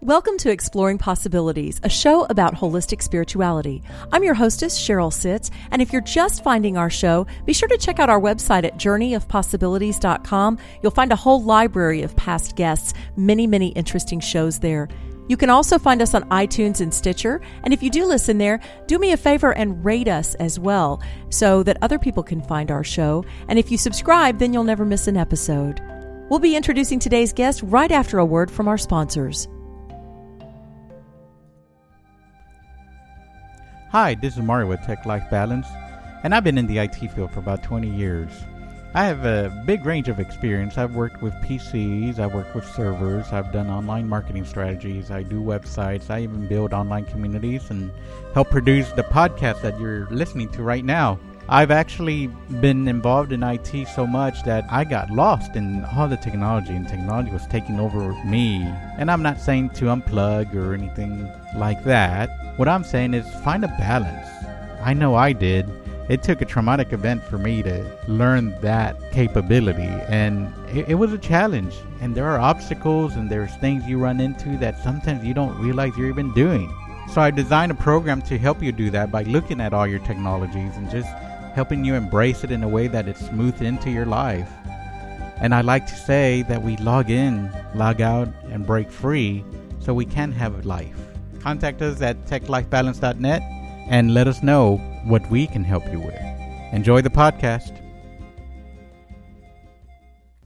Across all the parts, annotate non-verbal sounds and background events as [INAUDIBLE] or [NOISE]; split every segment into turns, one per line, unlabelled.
Welcome to Exploring Possibilities, a show about holistic spirituality. I'm your hostess, Sheryl Sitts, and if you're just finding our show, be sure to check out our website at journeyofpossibilities.com. You'll find a whole library of past guests, many, many interesting shows there. You can also find us on iTunes and Stitcher, and if you do listen there, do me a favor and rate us as well so that other people can find our show. And if you subscribe, then you'll never miss an episode. We'll be introducing today's guest right after a word from our sponsors.
Hi, this is Mario with Tech Life Balance, and I've been in the IT field for about 20 years. I have a big range of experience. I've worked with PCs, I've worked with servers, I've done online marketing strategies, I do websites, I even build online communities and help produce the podcast that you're listening to right now. I've actually been involved in IT so much that I got lost in all the technology, and technology was taking over me. And I'm not saying to unplug or anything like that. What I'm saying is find a balance. I know I did. It took a traumatic event for me to learn that capability, and it, it was a challenge. And there are obstacles, and there's things you run into that sometimes you don't realize you're even doing. So I designed a program to help you do that by looking at all your technologies and just helping you embrace it in a way that it's smoothed into your life. And I like to say that we log in, log out, and break free so we can have life. Contact us at techlifebalance.net and let us know what we can help you with. Enjoy the podcast.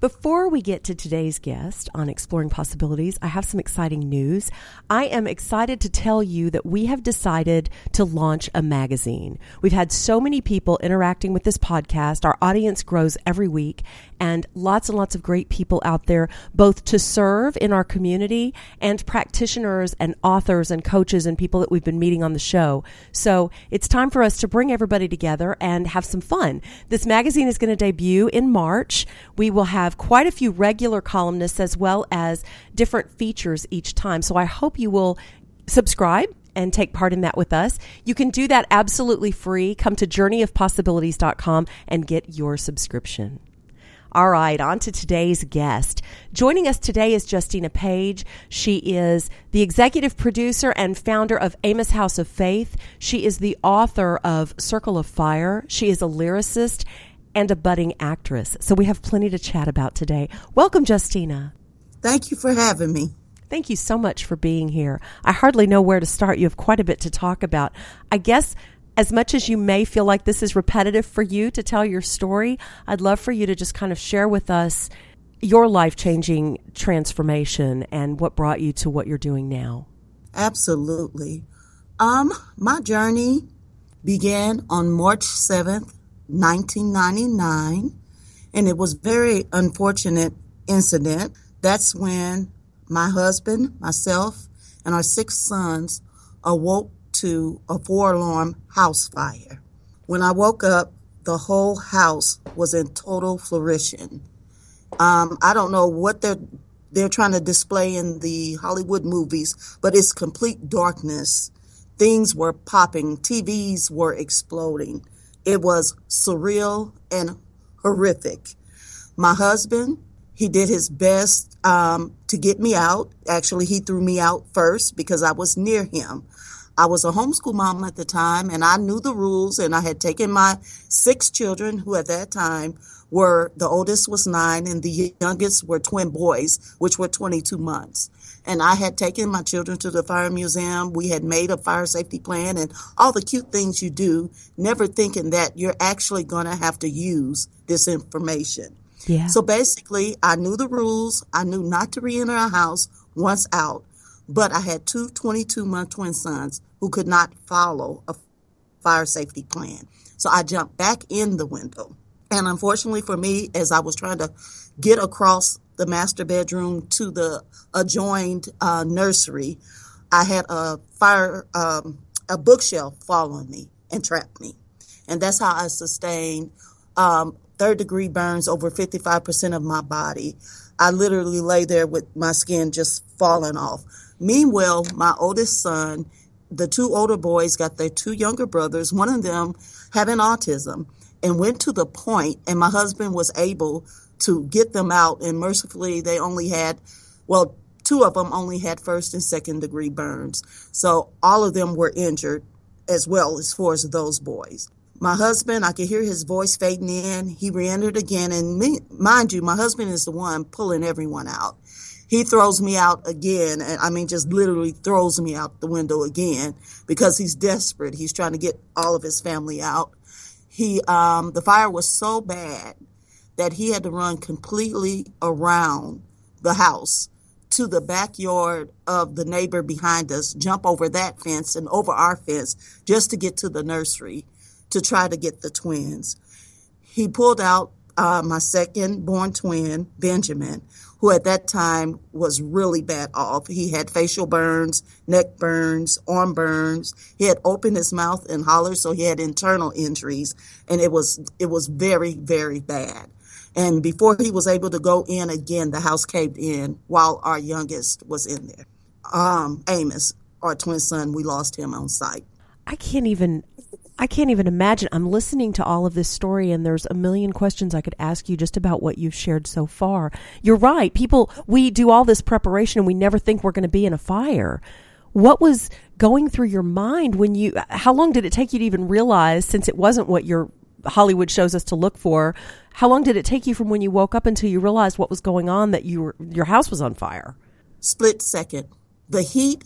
Before we get to today's guest on Exploring Possibilities, I have some exciting news. I am excited to tell you that we have decided to launch a magazine. We've had so many people interacting with this podcast. Our audience grows every week, and lots and lots of great people out there, both to serve in our community and practitioners and authors and coaches and people that we've been meeting on the show. So it's time for us to bring everybody together and have some fun. This magazine is going to debut in March. We will have quite a few regular columnists as well as different features each time. So I hope you will subscribe and take part in that with us. You can do that absolutely free. Come to journeyofpossibilities.com and get your subscription. All right, on to today's guest. Joining us today is Justina Page. She is the executive producer and founder of Amos House of Faith. She is the author of Circle of Fire. She is a lyricist and a budding actress. So we have plenty to chat about today. Welcome, Justina.
Thank you for having me.
Thank you so much for being here. I hardly know where to start. You have quite a bit to talk about. I guess as much as you may feel like this is repetitive for you to tell your story, I'd love for you to just kind of share with us your life changing transformation and what brought you to what you're doing now.
Absolutely. Um, my journey began on March 7th, 1999, and it was very unfortunate incident. That's when my husband, myself, and our six sons awoke to a four alarm house fire. When I woke up, the whole house was in total flourishing. Um, I don't know what they're they're trying to display in the Hollywood movies, but it's complete darkness. Things were popping, TVs were exploding. It was surreal and horrific. My husband, he did his best um, to get me out. Actually, he threw me out first because I was near him. I was a homeschool mom at the time and I knew the rules and I had taken my six children who at that time were the oldest was nine and the youngest were twin boys, which were 22 months. And I had taken my children to the fire museum. We had made a fire safety plan and all the cute things you do, never thinking that you're actually going to have to use this information.
Yeah.
So basically, I knew the rules. I knew not to re-enter a house once out, but I had two 22 month twin sons who could not follow a fire safety plan. So I jumped back in the window. And unfortunately for me, as I was trying to get across the master bedroom to the adjoined uh, nursery, I had a fire, um, a bookshelf fall on me and trap me. And that's how I sustained um, third degree burns over 55% of my body. I literally lay there with my skin just falling off. Meanwhile, my oldest son, the two older boys got their two younger brothers, one of them having autism, and went to the point, and my husband was able to get them out. And mercifully, they only had, well, Two of them only had first and second degree burns. So all of them were injured as well as far as those boys. My husband, I could hear his voice fading in. He re-entered again, and me, mind you, my husband is the one pulling everyone out. He throws me out again, and I mean, just literally throws me out the window again because he's desperate. He's trying to get all of his family out. He, um, the fire was so bad that he had to run completely around the house to the backyard of the neighbor behind us, jump over that fence and over our fence just to get to the nursery to try to get the twins. He pulled out uh, my second born twin, Benjamin, who at that time was really bad off. He had facial burns, neck burns, arm burns. He had opened his mouth and hollered, so he had internal injuries, and it was it was very very bad. And before he was able to go in again, the house caved in while our youngest was in there. Um, Amos, our twin son, we lost him on site.
I can't even I can't even imagine. I'm listening to all of this story, and there's a million questions I could ask you just about what you've shared so far. You're right. People, we do all this preparation and we never think we're going to be in a fire. What was going through your mind when you, how long did it take you to even realize, since it wasn't what your Hollywood shows us to look for, how long did it take you from when you woke up until you realized what was going on that you were, your house was on fire?
Split second. The heat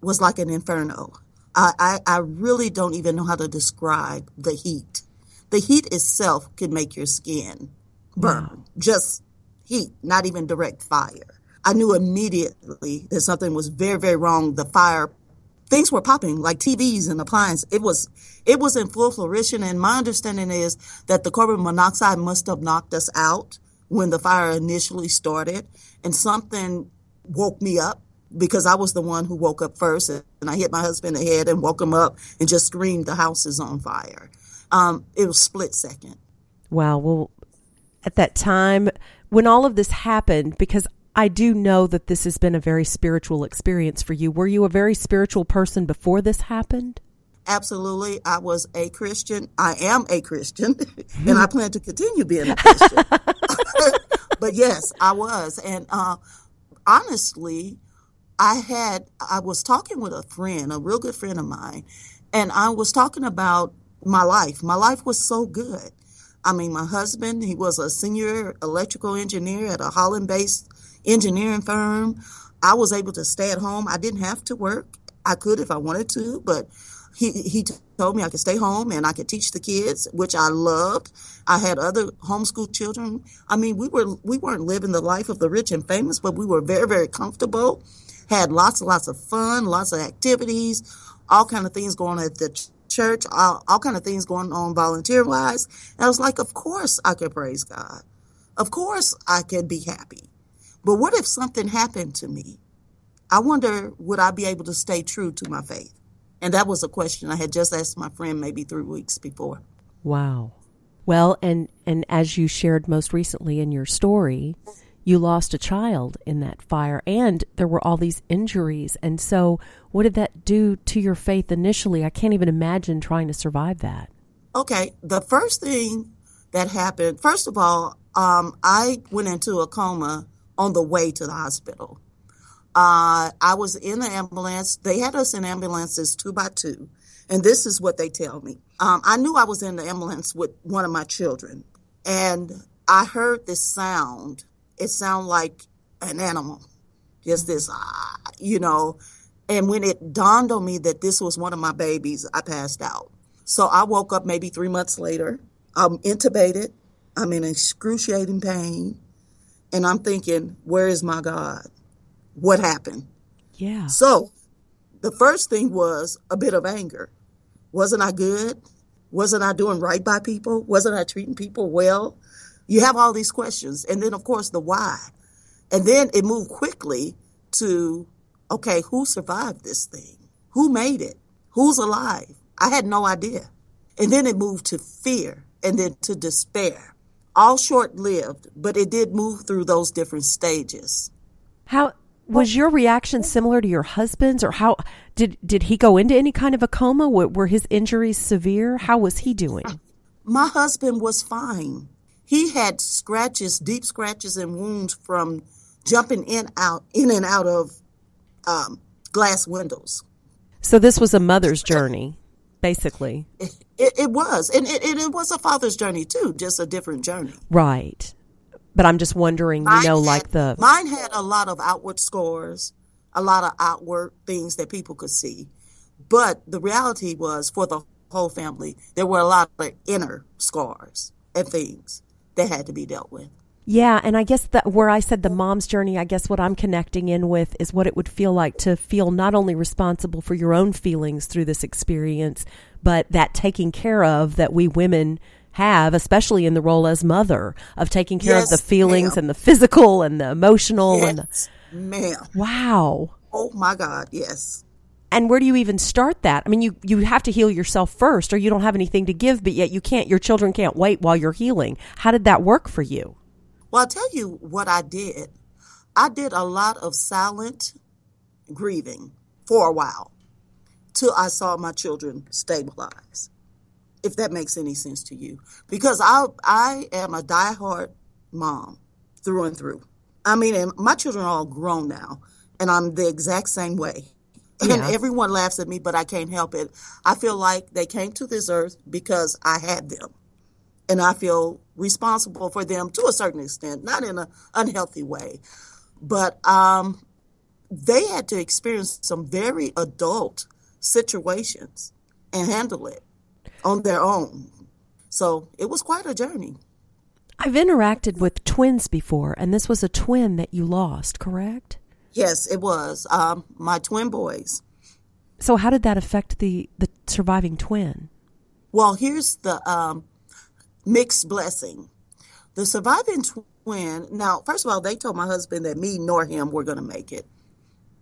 was like an inferno. I, I, I really don't even know how to describe the heat. The heat itself can make your skin burn. Wow. Just heat, not even direct fire. I knew immediately that something was very, very wrong. The fire, things were popping like TVs and appliances. It was, it was in full flourishing. And my understanding is that the carbon monoxide must have knocked us out when the fire initially started and something woke me up because I was the one who woke up first, and I hit my husband in the head and woke him up and just screamed, "The house is on fire!" Um, it was split second.
Wow. Well, at that time when all of this happened, because I do know that this has been a very spiritual experience for you. Were you a very spiritual person before this happened?
Absolutely. I was a Christian. I am a Christian, [LAUGHS] [LAUGHS] and I plan to continue being a Christian. [LAUGHS] but yes, I was. And uh, honestly, I had, I was talking with a friend, a real good friend of mine, and I was talking about my life. My life was so good. I mean, my husband, he was a senior electrical engineer at a Holland based engineering firm. I was able to stay at home. I didn't have to work. I could if I wanted to, but he, he told me I could stay home and I could teach the kids, which I loved. I had other homeschool children. I mean, we were we weren't living the life of the rich and famous, but we were very very comfortable had lots and lots of fun, lots of activities, all kind of things going on at the church, all, all kind of things going on volunteer wise. And I was like, of course I could praise God. Of course I could be happy. But what if something happened to me? I wonder, would I be able to stay true to my faith? And that was a question I had just asked my friend maybe three weeks before.
Wow. Well, and and as you shared most recently in your story, you lost a child in that fire and there were all these injuries. And so, what did that do to your faith initially? I can't even imagine trying to survive that.
Okay. The first thing that happened, first of all, um, I went into a coma on the way to the hospital. Uh, I was in the ambulance. They had us in ambulances two by two. And this is what they tell me. Um, I knew I was in the ambulance with one of my children. And I heard this sound it sounded like an animal, just this, ah, you know. And when it dawned on me that this was one of my babies, I passed out. So I woke up maybe three months later. I'm intubated. I'm in excruciating pain. And I'm thinking, where is my God? What happened?
Yeah.
So the first thing was a bit of anger. Wasn't I good? Wasn't I doing right by people? Wasn't I treating people well? You have all these questions. And then, of course, the why. And then it moved quickly to, okay, who survived this thing? Who made it? Who's alive? I had no idea. And then it moved to fear and then to despair. All short lived, but it did move through those different stages.
How was your reaction similar to your husband's or how did did he go into any kind of a coma were, were his injuries severe how was he doing
my husband was fine he had scratches, deep scratches and wounds from jumping in out in and out of um, glass windows.
So this was a mother's journey, basically.
It, it, it was, and it, it, was a father's journey too, just a different journey.
Right. But I'm just wondering, you know,
had,
like the
mine had a lot of outward scores, a lot of outward things that people could see, but the reality was for the whole family, there were a lot of inner scars and things that had to be dealt with.
Yeah, and I guess that where I said the mom's journey, I guess what I'm connecting in with is what it would feel like to feel not only responsible for your own feelings through this experience, but that taking care of that we women have, especially in the role as mother, of taking care
yes,
of the feelings
ma'am.
and the physical and the emotional
yes,
and the,
ma'am.
wow.
Oh my God, yes.
And where do you even start that? I mean, you you have to heal yourself first, or you don't have anything to give, but yet you can't. Your children can't wait while you're healing. How did that work for you?
Well, I'll tell you what I did. I did a lot of silent grieving for a while till I saw my children stabilize. If that makes any sense to you, because I I am a diehard mom through and through. I mean, my children are all grown now, and I'm the exact same way. And
Yeah.
everyone laughs at me, but I can't help it. I feel like they came to this earth because I had them and I feel responsible for them to a certain extent, not in an unhealthy way, but um, they had to experience some very adult situations and handle it on their own. So it was quite a journey.
I've interacted with twins before, and this was a twin that you lost, correct?
Yes, it was. Um, my twin boys.
So how did that affect the the surviving twin?
Well, here's the um, mixed blessing. The surviving twin, now, first of all, they told my husband that me nor him were going to make it.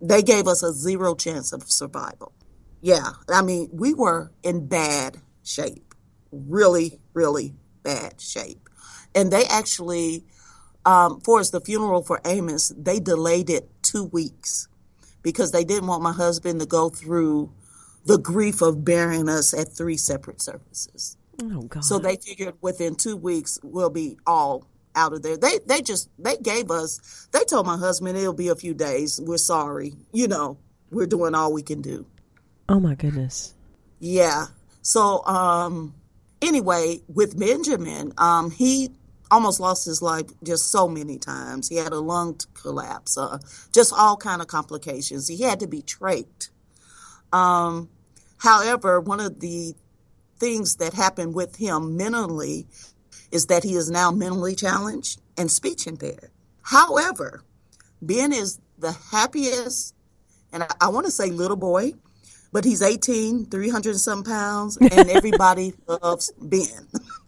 They gave us a zero chance of survival. Yeah, I mean, we were in bad shape, really, really bad shape. And they actually, um, for us, the funeral for Amos, they delayed it two weeks because they didn't want my husband to go through the grief of burying us at three separate services.
Oh God!
So they figured within two weeks we'll be all out of there. They they just they gave us they told my husband it'll be a few days. We're sorry. You know, we're doing all we can do.
oh my goodness!
Yeah. So um anyway, with Benjamin, um he almost lost his life just so many times. He had a lung collapse, uh, just all kind of complications. He had to be trached. Um however, one of the things that happened with him mentally is that he is now mentally challenged and speech impaired. However, Ben is the happiest, and I, I want to say little boy, but he's 18, 300 and some pounds, and [LAUGHS] everybody loves Ben. [LAUGHS]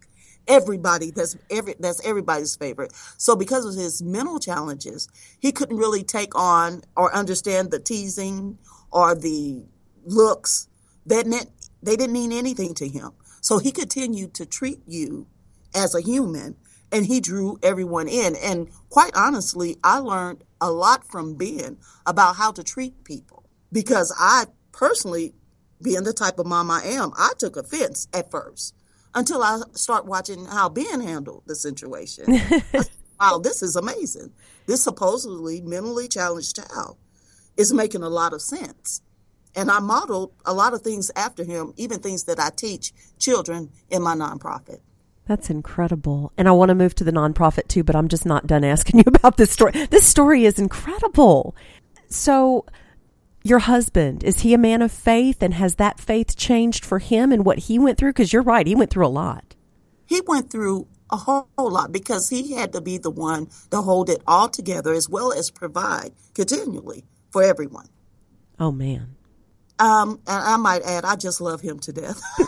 everybody that's every that's everybody's favorite. So because of his mental challenges, he couldn't really take on or understand the teasing or the looks that meant they didn't mean anything to him. So he continued to treat you as a human and he drew everyone in. And quite honestly, I learned a lot from Ben about how to treat people because I personally, being the type of mom I am, I took offense at first until I start watching how Ben handled the situation. [LAUGHS] Wow, this is amazing. This supposedly mentally challenged child is making a lot of sense. And I modeled a lot of things after him, even things that I teach children in my nonprofit.
That's incredible. And I want to move to the nonprofit too, but I'm just not done asking [LAUGHS] you about this story. This story is incredible. So, your husband, is he a man of faith? And has that faith changed for him and what he went through? Because you're right, he went through a lot.
He went through a whole, whole lot because he had to be the one to hold it all together as well as provide continually for everyone.
Oh, man.
Um, and I might add, I just love him to death. [LAUGHS]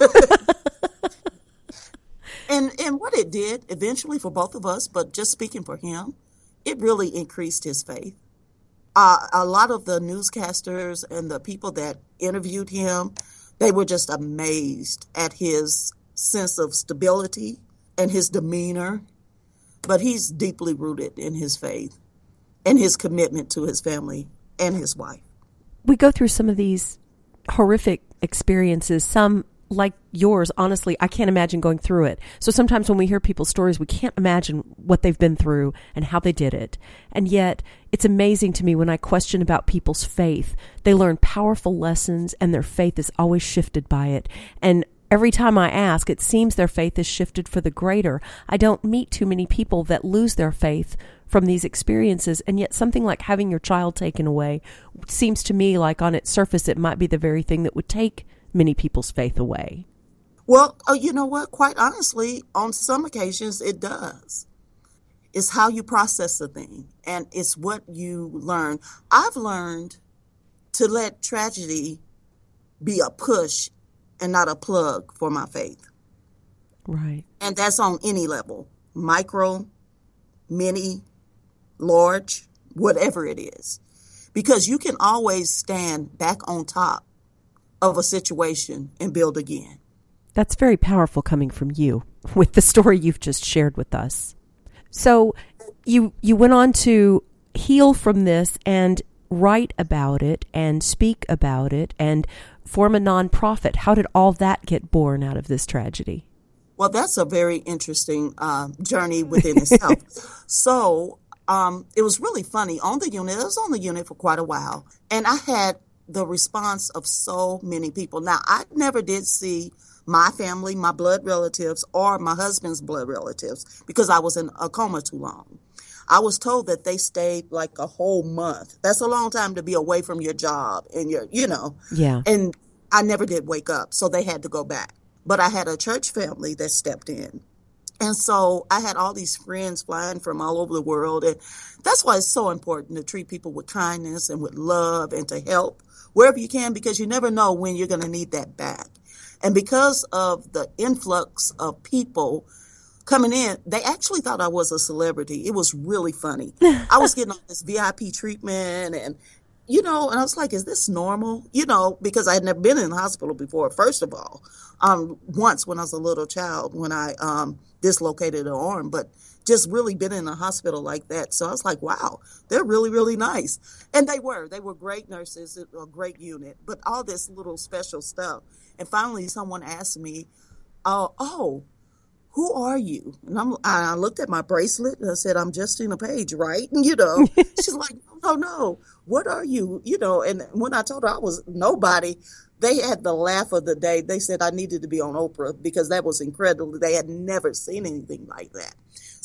and and what it did eventually for both of us, but just speaking for him, it really increased his faith. Uh, a lot of the newscasters and the people that interviewed him, they were just amazed at his sense of stability and his demeanor. But he's deeply rooted in his faith and his commitment to his family and his wife.
We go through some of these horrific experiences, some like yours, honestly, I can't imagine going through it. So sometimes when we hear people's stories, we can't imagine what they've been through and how they did it. And yet, it's amazing to me when I question about people's faith. They learn powerful lessons and their faith is always shifted by it. And every time I ask, it seems their faith is shifted for the greater. I don't meet too many people that lose their faith from these experiences. And yet, something like having your child taken away seems to me like on its surface, it might be the very thing that would take many people's faith away.
Well, uh, you know what? Quite honestly, on some occasions it does. It's how you process the thing and it's what you learn. I've learned to let tragedy be a push and not a plug for my faith.
Right.
And that's on any level micro, mini, large, whatever it is. Because you can always stand back on top of a situation and build again.
That's very powerful coming from you [LAUGHS] with the story you've just shared with us. So you you went on to heal from this and write about it and speak about it and form a nonprofit. How did all that get born out of this tragedy?
Well, that's a very interesting uh, journey within itself. [LAUGHS] so um, it was really funny on the unit. I was on the unit for quite a while, and I had the response of so many people. Now, I never did see my family, my blood relatives, or my husband's blood relatives because I was in a coma too long. I was told that they stayed like a whole month. That's a long time to be away from your job and your, you know.
Yeah.
And I never did wake up, so they had to go back. But I had a church family that stepped in. And so I had all these friends flying from all over the world. And that's why it's so important to treat people with kindness and with love and to help wherever you can because you never know when you're going to need that back. And because of the influx of people coming in, they actually thought I was a celebrity. It was really funny. I was getting all this VIP treatment and you know, and I was like, is this normal? You know, because I had never been in the hospital before, first of all. Um, once when I was a little child when I um, dislocated an arm, but just really been in a hospital like that. So I was like, wow, they're really, really nice. And they were. They were great nurses, a great unit, but all this little special stuff. And finally, someone asked me, uh, oh, who are you? And I'm, I looked at my bracelet and I said, I'm Justina Page, right? And, [LAUGHS] you know, she's like, no, no, what are you? You know, and when I told her I was nobody, they had the laugh of the day. They said I needed to be on Oprah because that was incredible. They had never seen anything like that.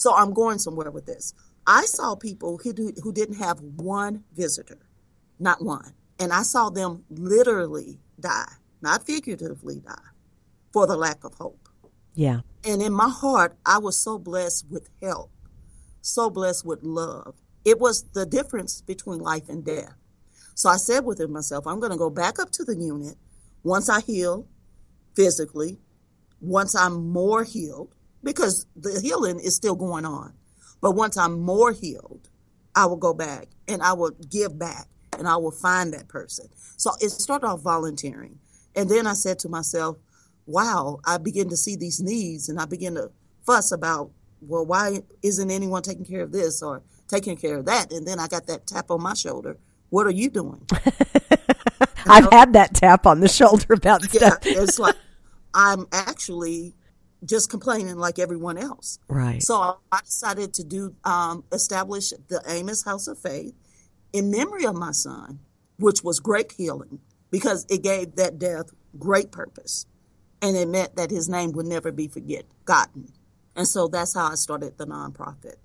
So I'm going somewhere with this. I saw people who, do, who didn't have one visitor, not one. And I saw them literally die, not figuratively die, for the lack of hope.
Yeah.
And in my heart, I was so blessed with help, so blessed with love. It was the difference between life and death. So I said within myself, I'm going to go back up to the unit once I heal physically, once I'm more healed, because the healing is still going on. But once I'm more healed, I will go back and I will give back and I will find that person. So it started off volunteering. And then I said to myself, wow, I begin to see these needs and I begin to fuss about, well, why isn't anyone taking care of this or taking care of that? And then I got that tap on my shoulder. What are you doing? [LAUGHS]
I've had that tap on the shoulder about stuff.
Yeah, it's like I'm actually just complaining like everyone else.
Right.
So I decided to do um, establish the Amos House of Faith in memory of my son, which was great healing because it gave that death great purpose, and it meant that his name would never be forgotten. And so that's how I started the nonprofit.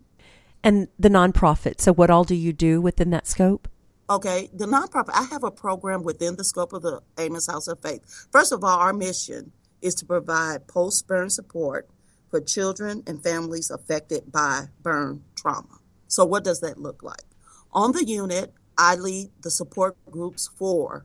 And the nonprofit. So what all do you do within that scope?
Okay, the nonprofit. I have a program within the scope of the Amos House of Faith. First of all, our mission is to provide post burn support for children and families affected by burn trauma. So, what does that look like? On the unit, I lead the support groups for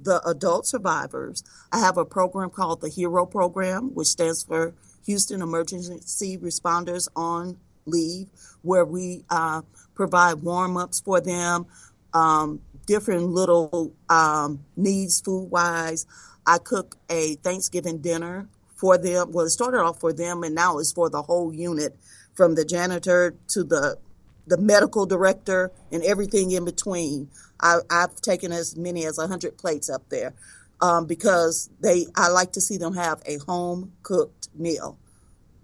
the adult survivors. I have a program called the HERO Program, which stands for Houston Emergency Responders on Leave, where we uh, provide warm ups for them, um, different little um, needs food wise. I cook a Thanksgiving dinner for them. Well, it started off for them, and now it's for the whole unit, from the janitor to the the medical director and everything in between. I, have taken as many as hundred plates up there. um, because they I like to see them have a home cooked meal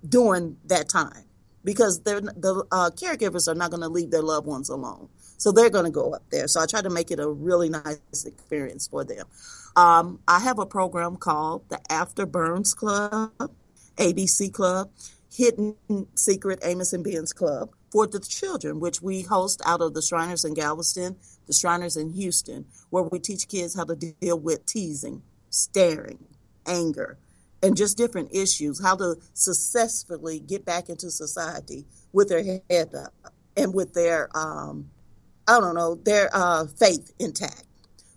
during that time because the uh, caregivers are not going to leave their loved ones alone. So they're going to go up there. So I try to make it a really nice experience for them. Um, I have a program called the Afterburns Club, ABC Club, Hidden Secret Amos and Ben's Club for the children, which we host out of the Shriners in Galveston, the Shriners in Houston, where we teach kids how to deal with teasing, staring, anger, and just different issues, how to successfully get back into society with their head up and with their um, I don't know, their uh, faith intact.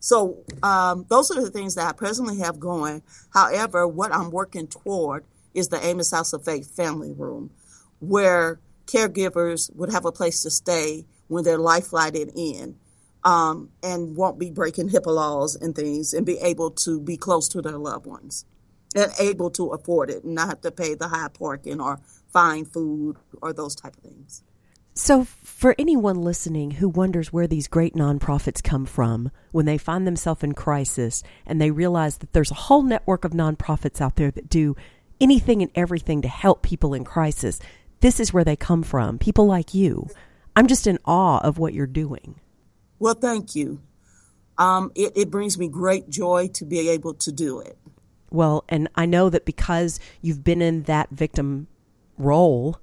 So um, those are the things that I presently have going. However, what I'm working toward is the Amos House of Faith Family Room, where caregivers would have a place to stay when their life flighted in um, and won't be breaking HIPAA laws and things and be able to be close to their loved ones and able to afford it and not have to pay the high parking or fine food or those type of things.
So, for anyone listening who wonders where these great nonprofits come from when they find themselves in crisis and they realize that there's a whole network of nonprofits out there that do anything and everything to help people in crisis, this is where they come from. People like you. I'm just in awe of what you're doing.
Well, thank you. Um, it, it brings me great joy to be able to do it.
Well, and I know that because you've been in that victim role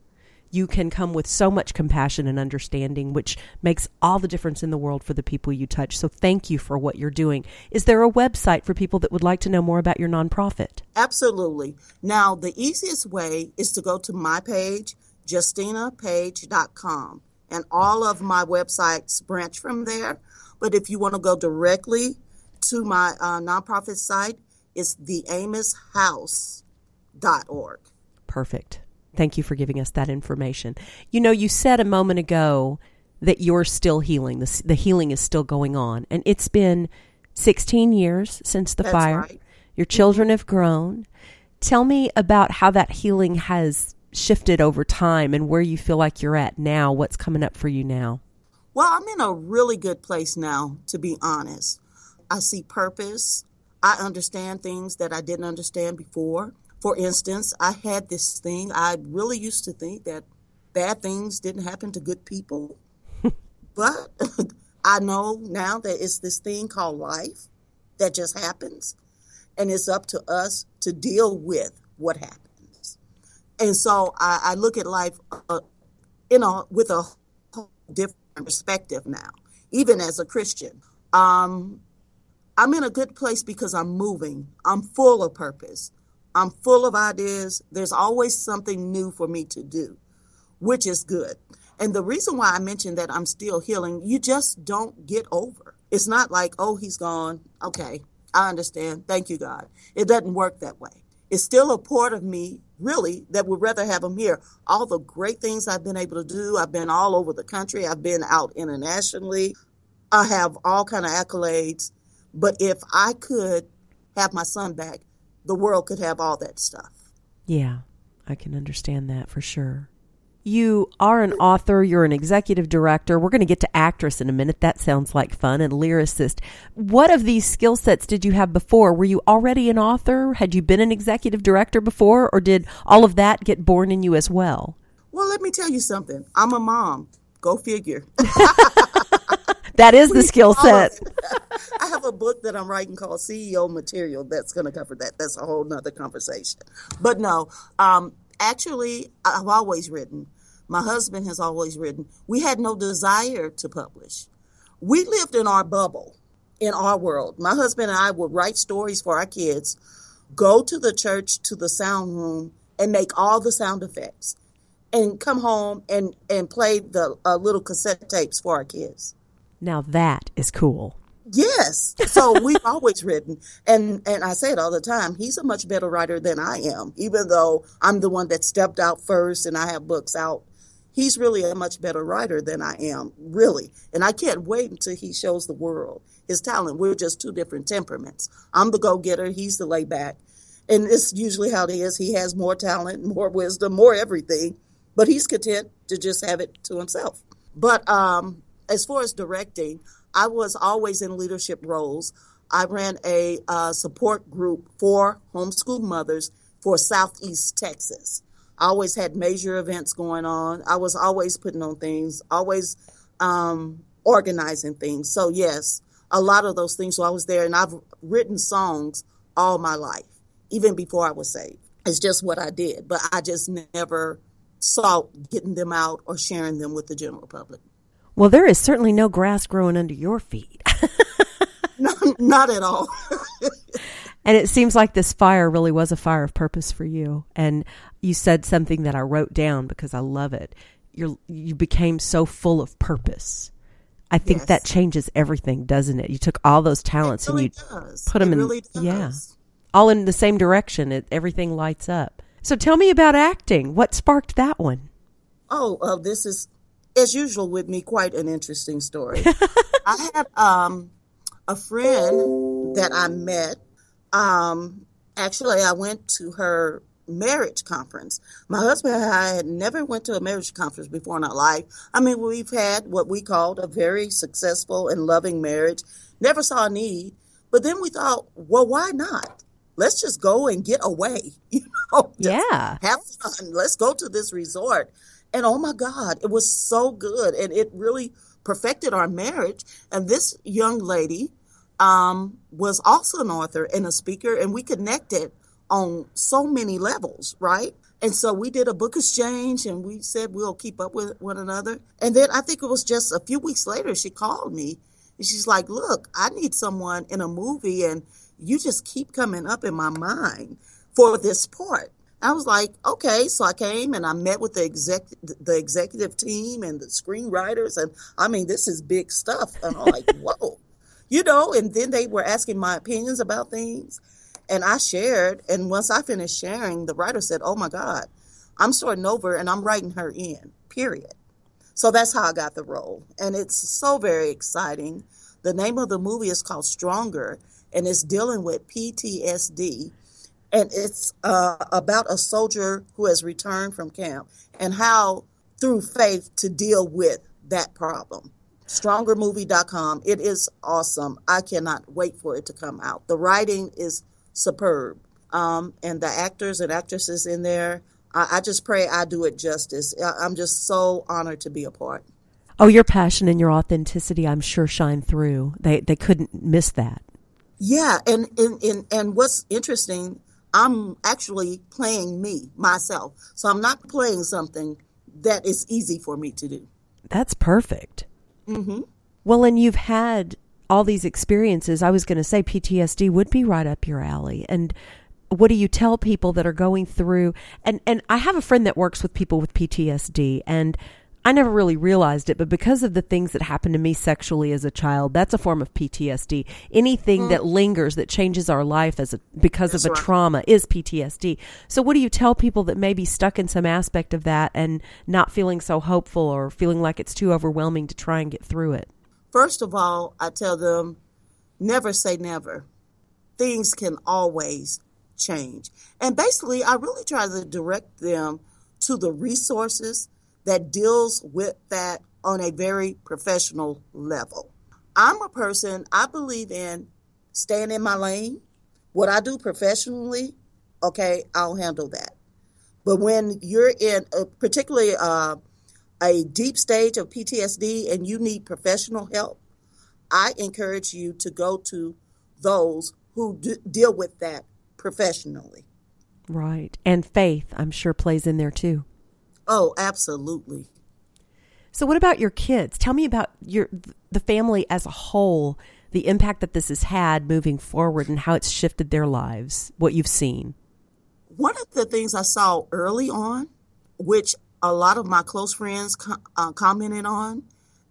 you can come with so much compassion and understanding, which makes all the difference in the world for the people you touch. So thank you for what you're doing. Is there a website for people that would like to know more about your nonprofit?
Absolutely. Now, the easiest way is to go to my page, justinapage.com, and all of my websites branch from there. But if you want to go directly to my uh, nonprofit site, it's theamoshouse.org.
Perfect. Thank you for giving us that information. You know, you said a moment ago that you're still healing. The, the healing is still going on. And it's been 16 years since the
That's
fire.
Right.
Your children have grown. Tell me about how that healing has shifted over time and where you feel like you're at now. What's coming up for you now?
Well, I'm in a really good place now, to be honest. I see purpose. I understand things that I didn't understand before. For instance, I had this thing, I really used to think that bad things didn't happen to good people. [LAUGHS] but [LAUGHS] I know now that it's this thing called life that just happens. And it's up to us to deal with what happens. And so I, I look at life uh, in a, with a different perspective now, even as a Christian. Um, I'm in a good place because I'm moving. I'm full of purpose. I'm full of ideas. There's always something new for me to do, which is good. And the reason why I mentioned that I'm still healing, you just don't get over. It's not like, oh, he's gone. Okay, I understand. Thank you, God. It doesn't work that way. It's still a part of me, really, that would rather have him here. All the great things I've been able to do. I've been all over the country. I've been out internationally. I have all kind of accolades. But if I could have my son back, the world could have all that stuff.
Yeah, I can understand that for sure. You are an author, you're an executive director. We're going to get to actress in a minute. That sounds like fun and lyricist. What of these skill sets did you have before? Were you already an author? Had you been an executive director before or did all of that get born in you as well?
Well, let me tell you something. I'm a mom. Go figure. [LAUGHS] [LAUGHS]
that is the skill set. [LAUGHS]
I have a book that I'm writing called CEO Material that's going to cover that. That's a whole nother conversation. But no, um, actually, I've always written. My husband has always written. We had no desire to publish. We lived in our bubble, in our world. My husband and I would write stories for our kids, go to the church, to the sound room, and make all the sound effects, and come home and, and play the uh, little cassette tapes for our kids.
Now that is cool.
Yes. So we've [LAUGHS] always written and and I say it all the time, he's a much better writer than I am, even though I'm the one that stepped out first and I have books out. He's really a much better writer than I am, really. And I can't wait until he shows the world his talent. We're just two different temperaments. I'm the go-getter, he's the layback. And it's usually how it is. He has more talent, more wisdom, more everything, but he's content to just have it to himself. But um as far as directing, I was always in leadership roles. I ran a uh, support group for homeschool mothers for Southeast Texas. I always had major events going on. I was always putting on things, always um, organizing things. So, yes, a lot of those things. So, I was there and I've written songs all my life, even before I was saved. It's just what I did, but I just never saw getting them out or sharing them with the general public.
Well, there is certainly no grass growing under your feet. [LAUGHS]
no, not at all.
and it seems like this fire really was a fire of purpose for you. And you said something that I wrote down because I love it. You you became so full of purpose. I think yes. that changes everything, doesn't it? You took all those talents
really
and you
does.
put them
it
in
really
yeah, all in the same direction. It, everything lights up. So tell me about acting. What sparked that one?
Oh, uh, this is as usual with me, quite an interesting story. I [LAUGHS] had um, a friend that I met. Um, actually, I went to her marriage conference. My husband and I had never went to a marriage conference before in our life. I mean, we've had what we called a very successful and loving marriage. Never saw a need, but then we thought, well, why not? Let's just go and get away. [LAUGHS] You know,
yeah,
have fun. Let's go to this resort. And oh my God, it was so good. And it really perfected our marriage. And this young lady um, was also an author and a speaker, and we connected on so many levels, right? And so we did a book exchange and we said we'll keep up with one another. And then I think it was just a few weeks later, she called me and she's like, Look, I need someone in a movie, and you just keep coming up in my mind for this part. I was like, okay. So I came and I met with the exec, the executive team and the screenwriters, and I mean, this is big stuff. And I'm like, [LAUGHS] whoa, you know. And then they were asking my opinions about things, and I shared. And once I finished sharing, the writer said, "Oh my God, I'm starting over, and I'm writing her in." Period. So that's how I got the role, and it's so very exciting. The name of the movie is called Stronger, and it's dealing with PTSD and it's uh, about a soldier who has returned from camp and how through faith to deal with that problem. Strongermovie.com it is awesome. I cannot wait for it to come out. The writing is superb. Um, and the actors and actresses in there I, I just pray i do it justice. I'm just so honored to be a part.
Oh your passion and your authenticity i'm sure shine through. They they couldn't miss that.
Yeah and and and, and what's interesting I'm actually playing me, myself. So I'm not playing something that is easy for me to do.
That's perfect.
Mm-hmm.
Well, and you've had all these experiences. I was going to say PTSD would be right up your alley. And what do you tell people that are going through and and I have a friend that works with people with PTSD and I never really realized it, but because of the things that happened to me sexually as a child, that's a form of PTSD. Anything mm. that lingers that changes our life as a because that's of a right. trauma is PTSD. So what do you tell people that may be stuck in some aspect of that and not feeling so hopeful or feeling like it's too overwhelming to try and get through it?
First of all, I tell them never say never. Things can always change. And basically, I really try to direct them to the resources that deals with that on a very professional level. I'm a person, I believe in staying in my lane. What I do professionally, okay, I'll handle that. But when you're in, a, particularly uh, a deep stage of PTSD and you need professional help, I encourage you to go to those who d- deal with that professionally.
Right. And faith, I'm sure, plays in there too.
Oh, absolutely.
So what about your kids? Tell me about your the family as a whole, the impact that this has had moving forward and how it's shifted their lives, what you've seen.
One of the things I saw early on, which a lot of my close friends uh, commented on,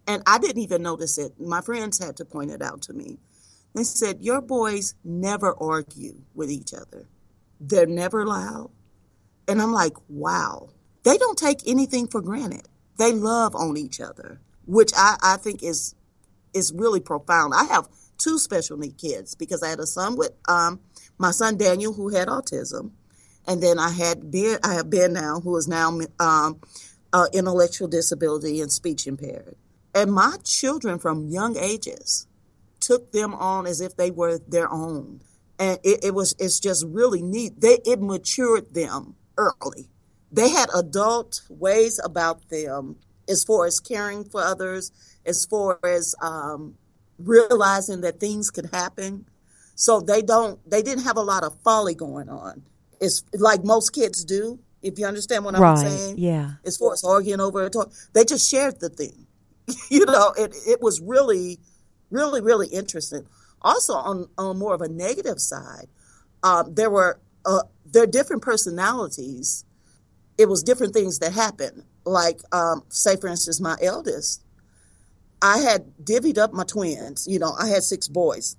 and I didn't even notice it. My friends had to point it out to me. They said, Your boys never argue with each other, they're never loud. And I'm like, Wow they don't take anything for granted. They love on each other, which I, I think is is really profound. I have two special need kids because I had a son with um, my son Daniel who had autism, and then I had Ben. I have Ben now who is now um, uh, intellectual disability and speech impaired. And my children from young ages took them on as if they were their own. And it, it was it's just really neat. They it matured them early. They had adult ways about them as far as caring for others, as far as um, realizing that things could happen. So they don't they didn't have a lot of folly going on. It's like most kids do, if you understand what
right.
I'm saying.
Yeah.
As far as arguing over a toy, they just shared the thing. [LAUGHS] you know, it it was really, really, really interesting. Also, on on more of a negative side, um, there were uh, there are different personalities. It was different things that happened. Like, um, say, for instance, my eldest, I had divvied up my twins. You know, I had six boys.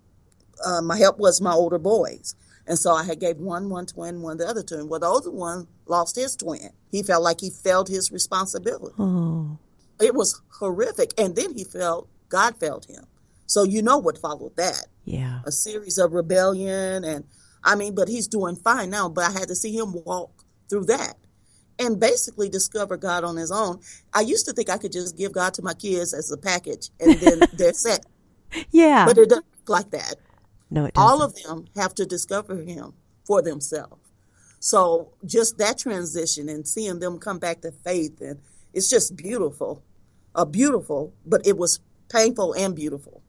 Uh, my help was my older boys. And so I had gave one one twin, one the other twin. Well, the older one lost his twin. He felt like he felt his responsibility.
Oh.
It was horrific. And then he felt God failed him. So you know what followed that.
Yeah.
A series of rebellion and I mean, but he's doing fine now, but I had to see him walk through that and basically discover God on his own. I used to think I could just give God to my kids as a package and then [LAUGHS] they're set.
Yeah.
But it doesn't work like that.
No, it doesn't.
All of them have to discover him for themselves. So just that transition and seeing them come back to faith and it's just beautiful. Uh, beautiful, but it was painful and beautiful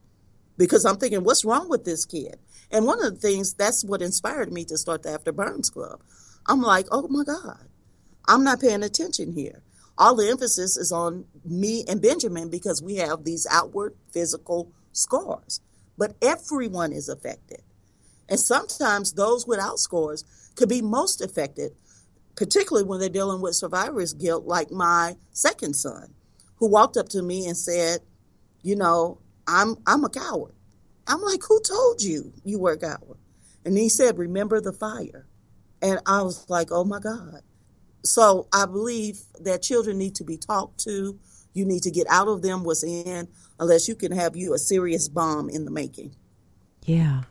because I'm thinking, what's wrong with this kid? And one of the things that's what inspired me to start the After Burns Club. I'm like, oh my God, I'm not paying attention here. All the emphasis is on me and Benjamin because we have these outward physical scars, but everyone is affected. And sometimes those without scars could be most affected, particularly when they're dealing with survivor's guilt, like my second son, who walked up to me and said, You know, I'm I'm a coward. I'm like, Who told you you were a coward? And he said, Remember the fire. And I was like, Oh my God. So I believe that children need to be talked to. You need to get out of them what's in, unless you can have you a serious bomb in the making.
Yeah.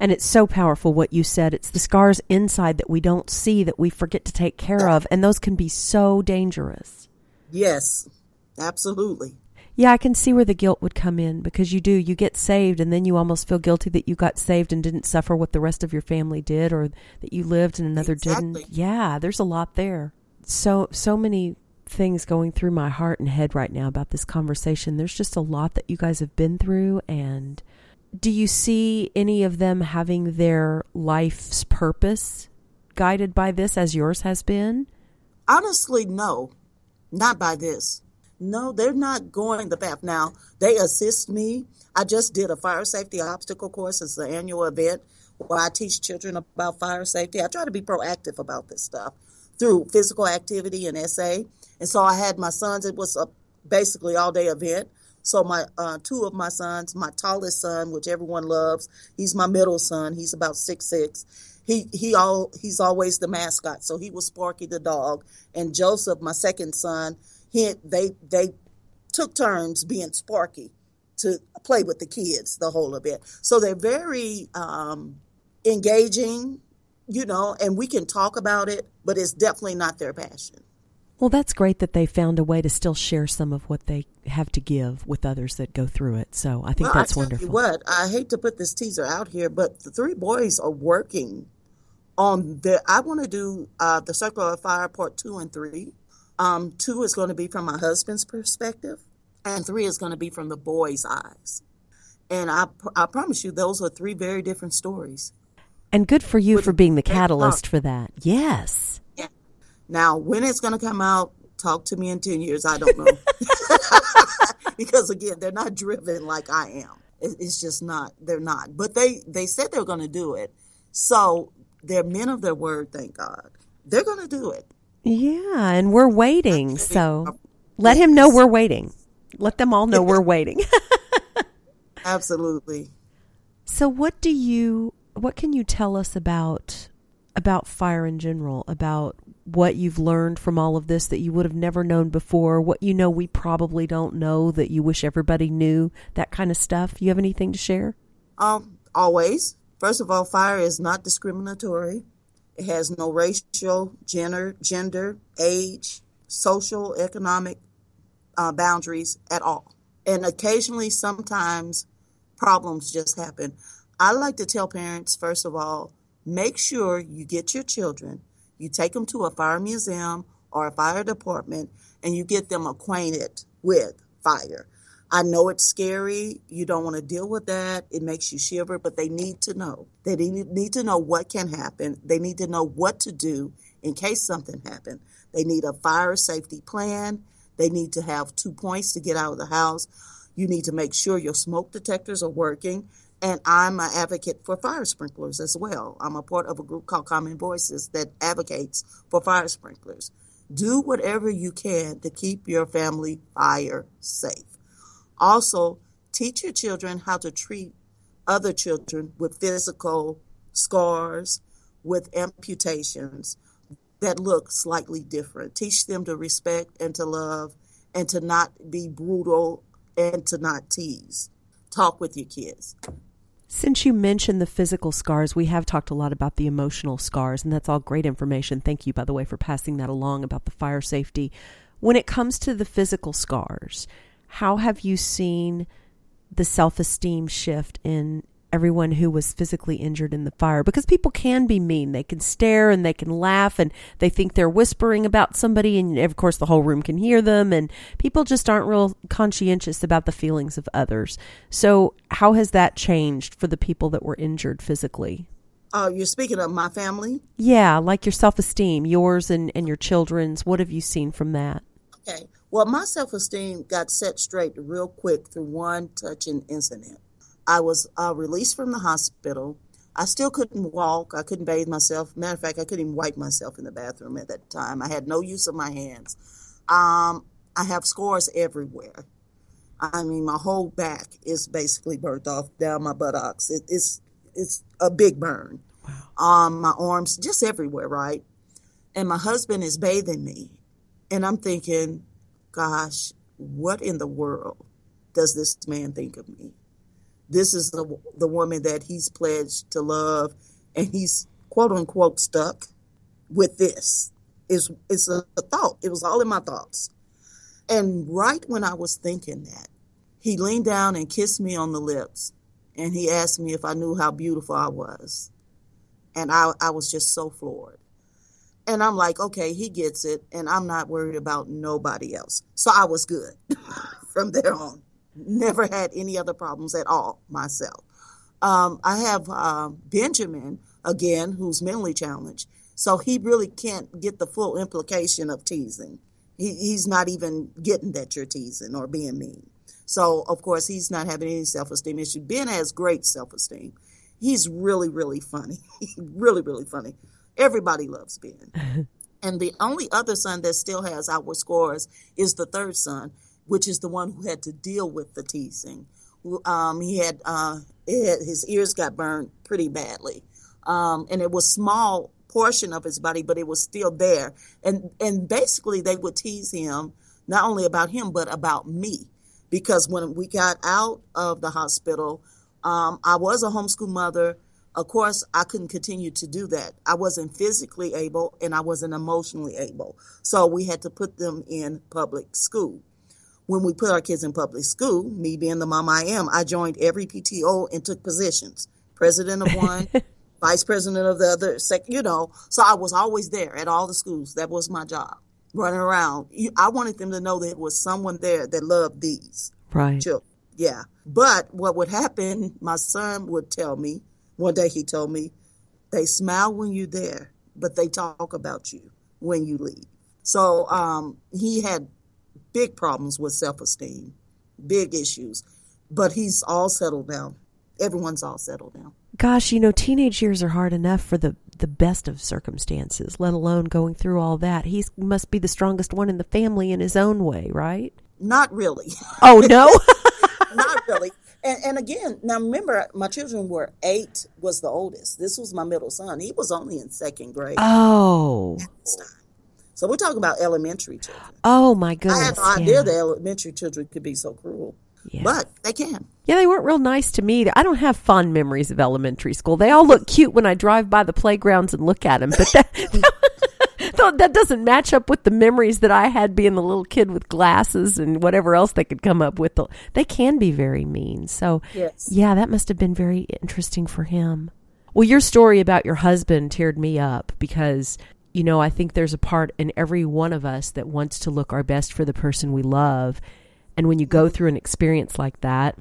And it's so powerful what you said. It's the scars inside that we don't see that we forget to take care of. And those can be so dangerous.
Yes, absolutely.
Yeah, I can see where the guilt would come in because you do. You get saved and then you almost feel guilty that you got saved and didn't suffer what the rest of your family did or that you lived and another
Exactly.
didn't. Yeah, there's a lot there. So so many things going through my heart and head right now about this conversation. There's just a lot that you guys have been through and do you see any of them having their life's purpose guided by this as yours has been?
Honestly, no, not by this. No, they're not going the path. Now, they assist me. I just did a fire safety obstacle course. It's an annual event where I teach children about fire safety. I try to be proactive about this stuff through physical activity and essay. And so I had my sons, it was a basically all day event. So my uh, two of my sons, my tallest son, which everyone loves, he's my middle son. He's about six six. He he all he's always the mascot. So he was Sparky the dog, and Joseph, my second son, he they they took turns being Sparky to play with the kids the whole of it. So they're very um, engaging, you know, and we can talk about it, but it's definitely not their passion.
Well, that's great that they found a way to still share some of what they have to give with others that go through it. So I think
well,
that's
I tell
wonderful.
You what, I hate to put this teaser out here, but the three boys are working on the. I want to do uh, the Circle of Fire part two and three. Um, two is going to be from my husband's perspective, and three is going to be from the boys' eyes. And I, I promise you, those are three very different stories.
And good for you
With
for being the catalyst for that. Yes.
Now, when it's going to come out, talk to me in 10 years. I don't know. [LAUGHS] [LAUGHS] because again, they're not driven like I am. It's just not, they're not. But they, they said they're going to do it. So they're men of their word, thank God. They're going to do it.
Yeah, and we're waiting. So let him know we're waiting. Let them all know we're [LAUGHS] waiting. [LAUGHS]
Absolutely.
so what do you what can you tell us about about fire in general, about what you've learned from all of this that you would have never known before, what you know we probably don't know that you wish everybody knew, that kind of stuff. You have anything to share?
Um, always. First of all, fire is not discriminatory. It has no racial, gender, gender, age, social, economic uh, boundaries at all. And occasionally, sometimes problems just happen. I like to tell parents, first of all, make sure you get your children, you take them to a fire museum or a fire department, and you get them acquainted with fire. I know it's scary. You don't want to deal with that. It makes you shiver, but they need to know. They need to know what can happen. They need to know what to do in case something happened. They need a fire safety plan. They need to have two points to get out of the house. You need to make sure your smoke detectors are working. And I'm an advocate for fire sprinklers as well. I'm a part of a group called Common Voices that advocates for fire sprinklers. Do whatever you can to keep your family fire safe. Also, teach your children how to treat other children with physical scars, with amputations that look slightly different. Teach them to respect and to love and to not be brutal and to not tease. Talk with your kids.
Since you mentioned the physical scars, we have talked a lot about the emotional scars, and that's all great information. Thank you, by the way, for passing that along about the fire safety. When it comes to the physical scars, how have you seen the self esteem shift in everyone who was physically injured in the fire because people can be mean. They can stare and they can laugh and they think they're whispering about somebody and of course the whole room can hear them and people just aren't real conscientious about the feelings of others. So how has that changed for the people that were injured physically?
Uh, you're speaking of my family?
Yeah, like your self esteem, yours and, and your children's. What have you seen from that?
Okay. Well, my self esteem got set straight real quick through one touching incident. I was uh, released from the hospital. I still couldn't walk. I couldn't bathe myself. Matter of fact, I couldn't even wipe myself in the bathroom at that time. I had no use of my hands. Um, I have scars everywhere. I mean, my whole back is basically burnt off down my buttocks. It, it's it's a big burn. Wow. Um, my arms, just everywhere, right? And my husband is bathing me, and I'm thinking, gosh, what in the world does this man think of me? this is the the woman that he's pledged to love, and he's quote unquote stuck with this. Is it's a, a thought. It was all in my thoughts. And right when I was thinking that, he leaned down and kissed me on the lips, and he asked me if I knew how beautiful I was, and I I was just so floored. And I'm like, okay, he gets it, and I'm not worried about nobody else. So I was good [LAUGHS] from there on never had any other problems at all myself. Um, I have uh, Benjamin, again, who's mentally challenged. So he really can't get the full implication of teasing. He, he's not even getting that you're teasing or being mean. So, of course, he's not having any self esteem issue. Ben has great self esteem. He's really, really funny. [LAUGHS] really, really funny. Everybody loves Ben. [LAUGHS] and the only other son that still has our scores is the third son, which is the one who had to deal with the teasing. Um, he had, uh, had, his ears got burned pretty badly, um, and it was small portion of his body, but it was still there. And and basically, they would tease him not only about him but about me, because when we got out of the hospital, um, I was a homeschool mother. Of course, I couldn't continue to do that. I wasn't physically able and I wasn't emotionally able. So we had to put them in public school when we put our kids in public school, me being the mom I am, I joined every PTO and took positions. President of one, [LAUGHS] vice president of the other, sec, you know. So I was always there at all the schools. That was my job, running around. I wanted them to know that there was someone there that loved these
right.
children. Yeah. But what would happen, my son would tell me, one day he told me, they smile when you're there, but they talk about you when you leave. So um, he had big problems with self esteem, big issues. But he's all settled down. Everyone's all settled down.
Gosh, you know, teenage years are hard enough for the the best of circumstances, let alone going through all that. He must be the strongest one in the family in his own way, right?
Not really.
Oh no, [LAUGHS]
not really. And, and again, now remember, my children were eight was the oldest. This was my middle son. He was only in second grade.
Oh.
So we're talking about elementary children.
Oh my goodness!
I had no yeah. idea that elementary children could be so cruel. Yeah. But they can.
Yeah, they weren't real nice to me. I don't have fond memories of elementary school. They all look cute when I drive by the playgrounds and look at them, but that, [LAUGHS] that doesn't match up with the memories that I had being the little kid with glasses and whatever else they could come up with. They can be very mean. So,
yes.
yeah, that must have been very interesting for him. Well, your story about your husband teared me up because, you know, I think there's a part in every one of us that wants to look our best for the person we love. And when you go through an experience like that,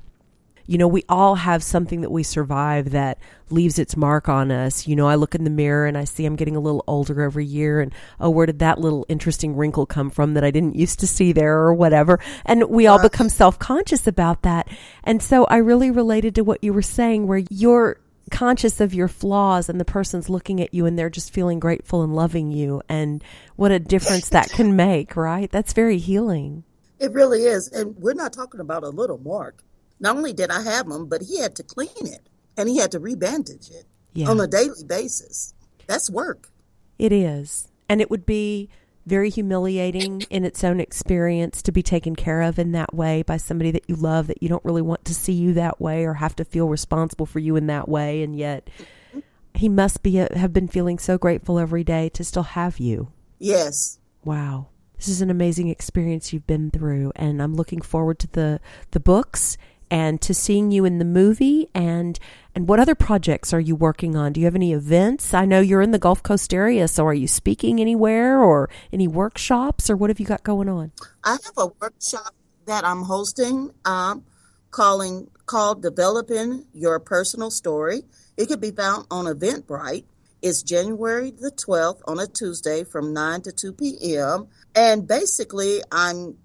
you know, we all have something that we survive that leaves its mark on us. You know, I look in the mirror and I see I'm getting a little older every year and oh, where did that little interesting wrinkle come from that I didn't used to see there or whatever. And we all become self-conscious about that. And so I really related to what you were saying where you're conscious of your flaws and the person's looking at you and they're just feeling grateful and loving you and what a difference that can make, right? That's very healing.
It really is. And we're not talking about a little mark. Not only did I have him, but he had to clean it and he had to rebandage it yeah. on a daily basis. That's work.
It is. And it would be very humiliating in its own experience to be taken care of in that way by somebody that you love that you don't really want to see you that way or have to feel responsible for you in that way and yet mm-hmm. he must be a, have been feeling so grateful every day to still have you.
Yes.
Wow. This is an amazing experience you've been through and I'm looking forward to the the books and to seeing you in the movie and and what other projects are you working on? Do you have any events? I know you're in the Gulf Coast area, so are you speaking anywhere or any workshops or what have you got going on?
I have a workshop that I'm hosting um, calling called Developing Your Personal Story. It can be found on Eventbrite. It's January the 12th on a Tuesday from 9 to 2 p.m. And basically, I'm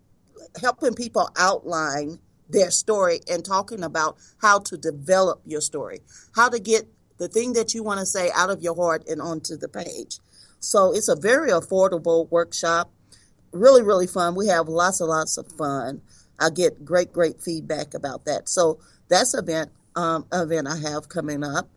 helping people outline their story and talking about how to develop your story, how to get the thing that you want to say out of your heart and onto the page. So it's a very affordable workshop. Really, really fun. We have lots and lots of fun. I get great, great feedback about that. So that's event um, event I have coming up.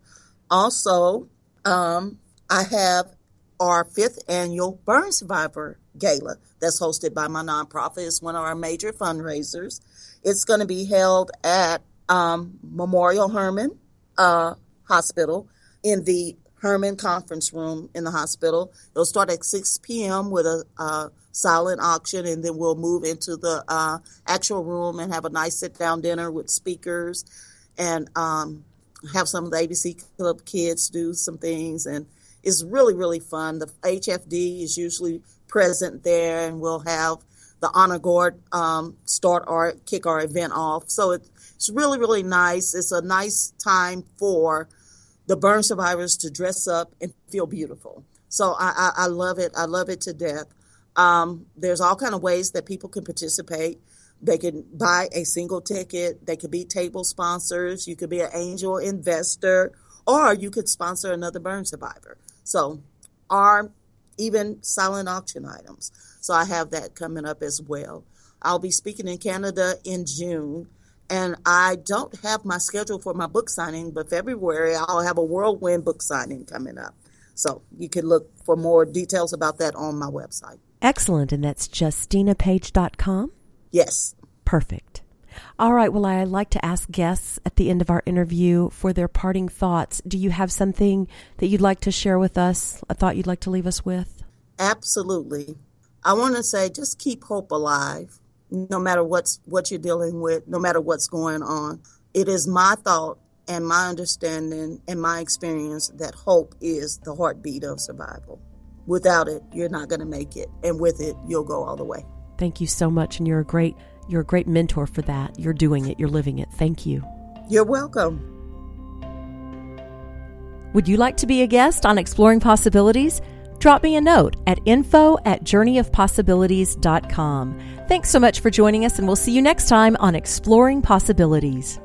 Also, um, I have our fifth annual Burn Survivor Gala that's hosted by my nonprofit. It's one of our major fundraisers. It's going to be held at um, Memorial Hermann uh, Hospital in the Hermann Conference Room in the hospital. It'll start at 6 p.m. with a silent auction, and then we'll move into the uh, actual room and have a nice sit down dinner with speakers and um, have some of the ABC Club kids do some things. And it's really, really fun. The HFD is usually present there, and we'll have the honor guard um, start our kick our event off. So it, it's really really nice. It's a nice time for the burn survivors to dress up and feel beautiful. So I, I, I love it. I love it to death. Um, there's all kind of ways that people can participate. They can buy a single ticket. They could be table sponsors. You could be an angel investor, or you could sponsor another burn survivor. So, our even silent auction items. So I have that coming up as well. I'll be speaking in Canada in June. And I don't have my schedule for my book signing, but February I'll have a whirlwind book signing coming up. So you can look for more details about that on my website.
Excellent. And that's justinapage.com?
Yes.
Perfect. All right. Well, I like to ask guests at the end of our interview for their parting thoughts. Do you have something that you'd like to share with us, a thought you'd like to leave us with?
Absolutely. I want to say just keep hope alive no matter what's what you're dealing with, no matter what's going on. It is my thought and my understanding and my experience that hope is the heartbeat of survival. Without it, you're not going to make it, and with it, you'll go all the way.
Thank you so much and you're a great you're a great mentor for that. You're doing it, you're living it. Thank you.
You're welcome.
Would you like to be a guest on Exploring Possibilities? Drop me a note at info at journeyofpossibilities.com. Thanks so much for joining us, and we'll see you next time on Exploring Possibilities.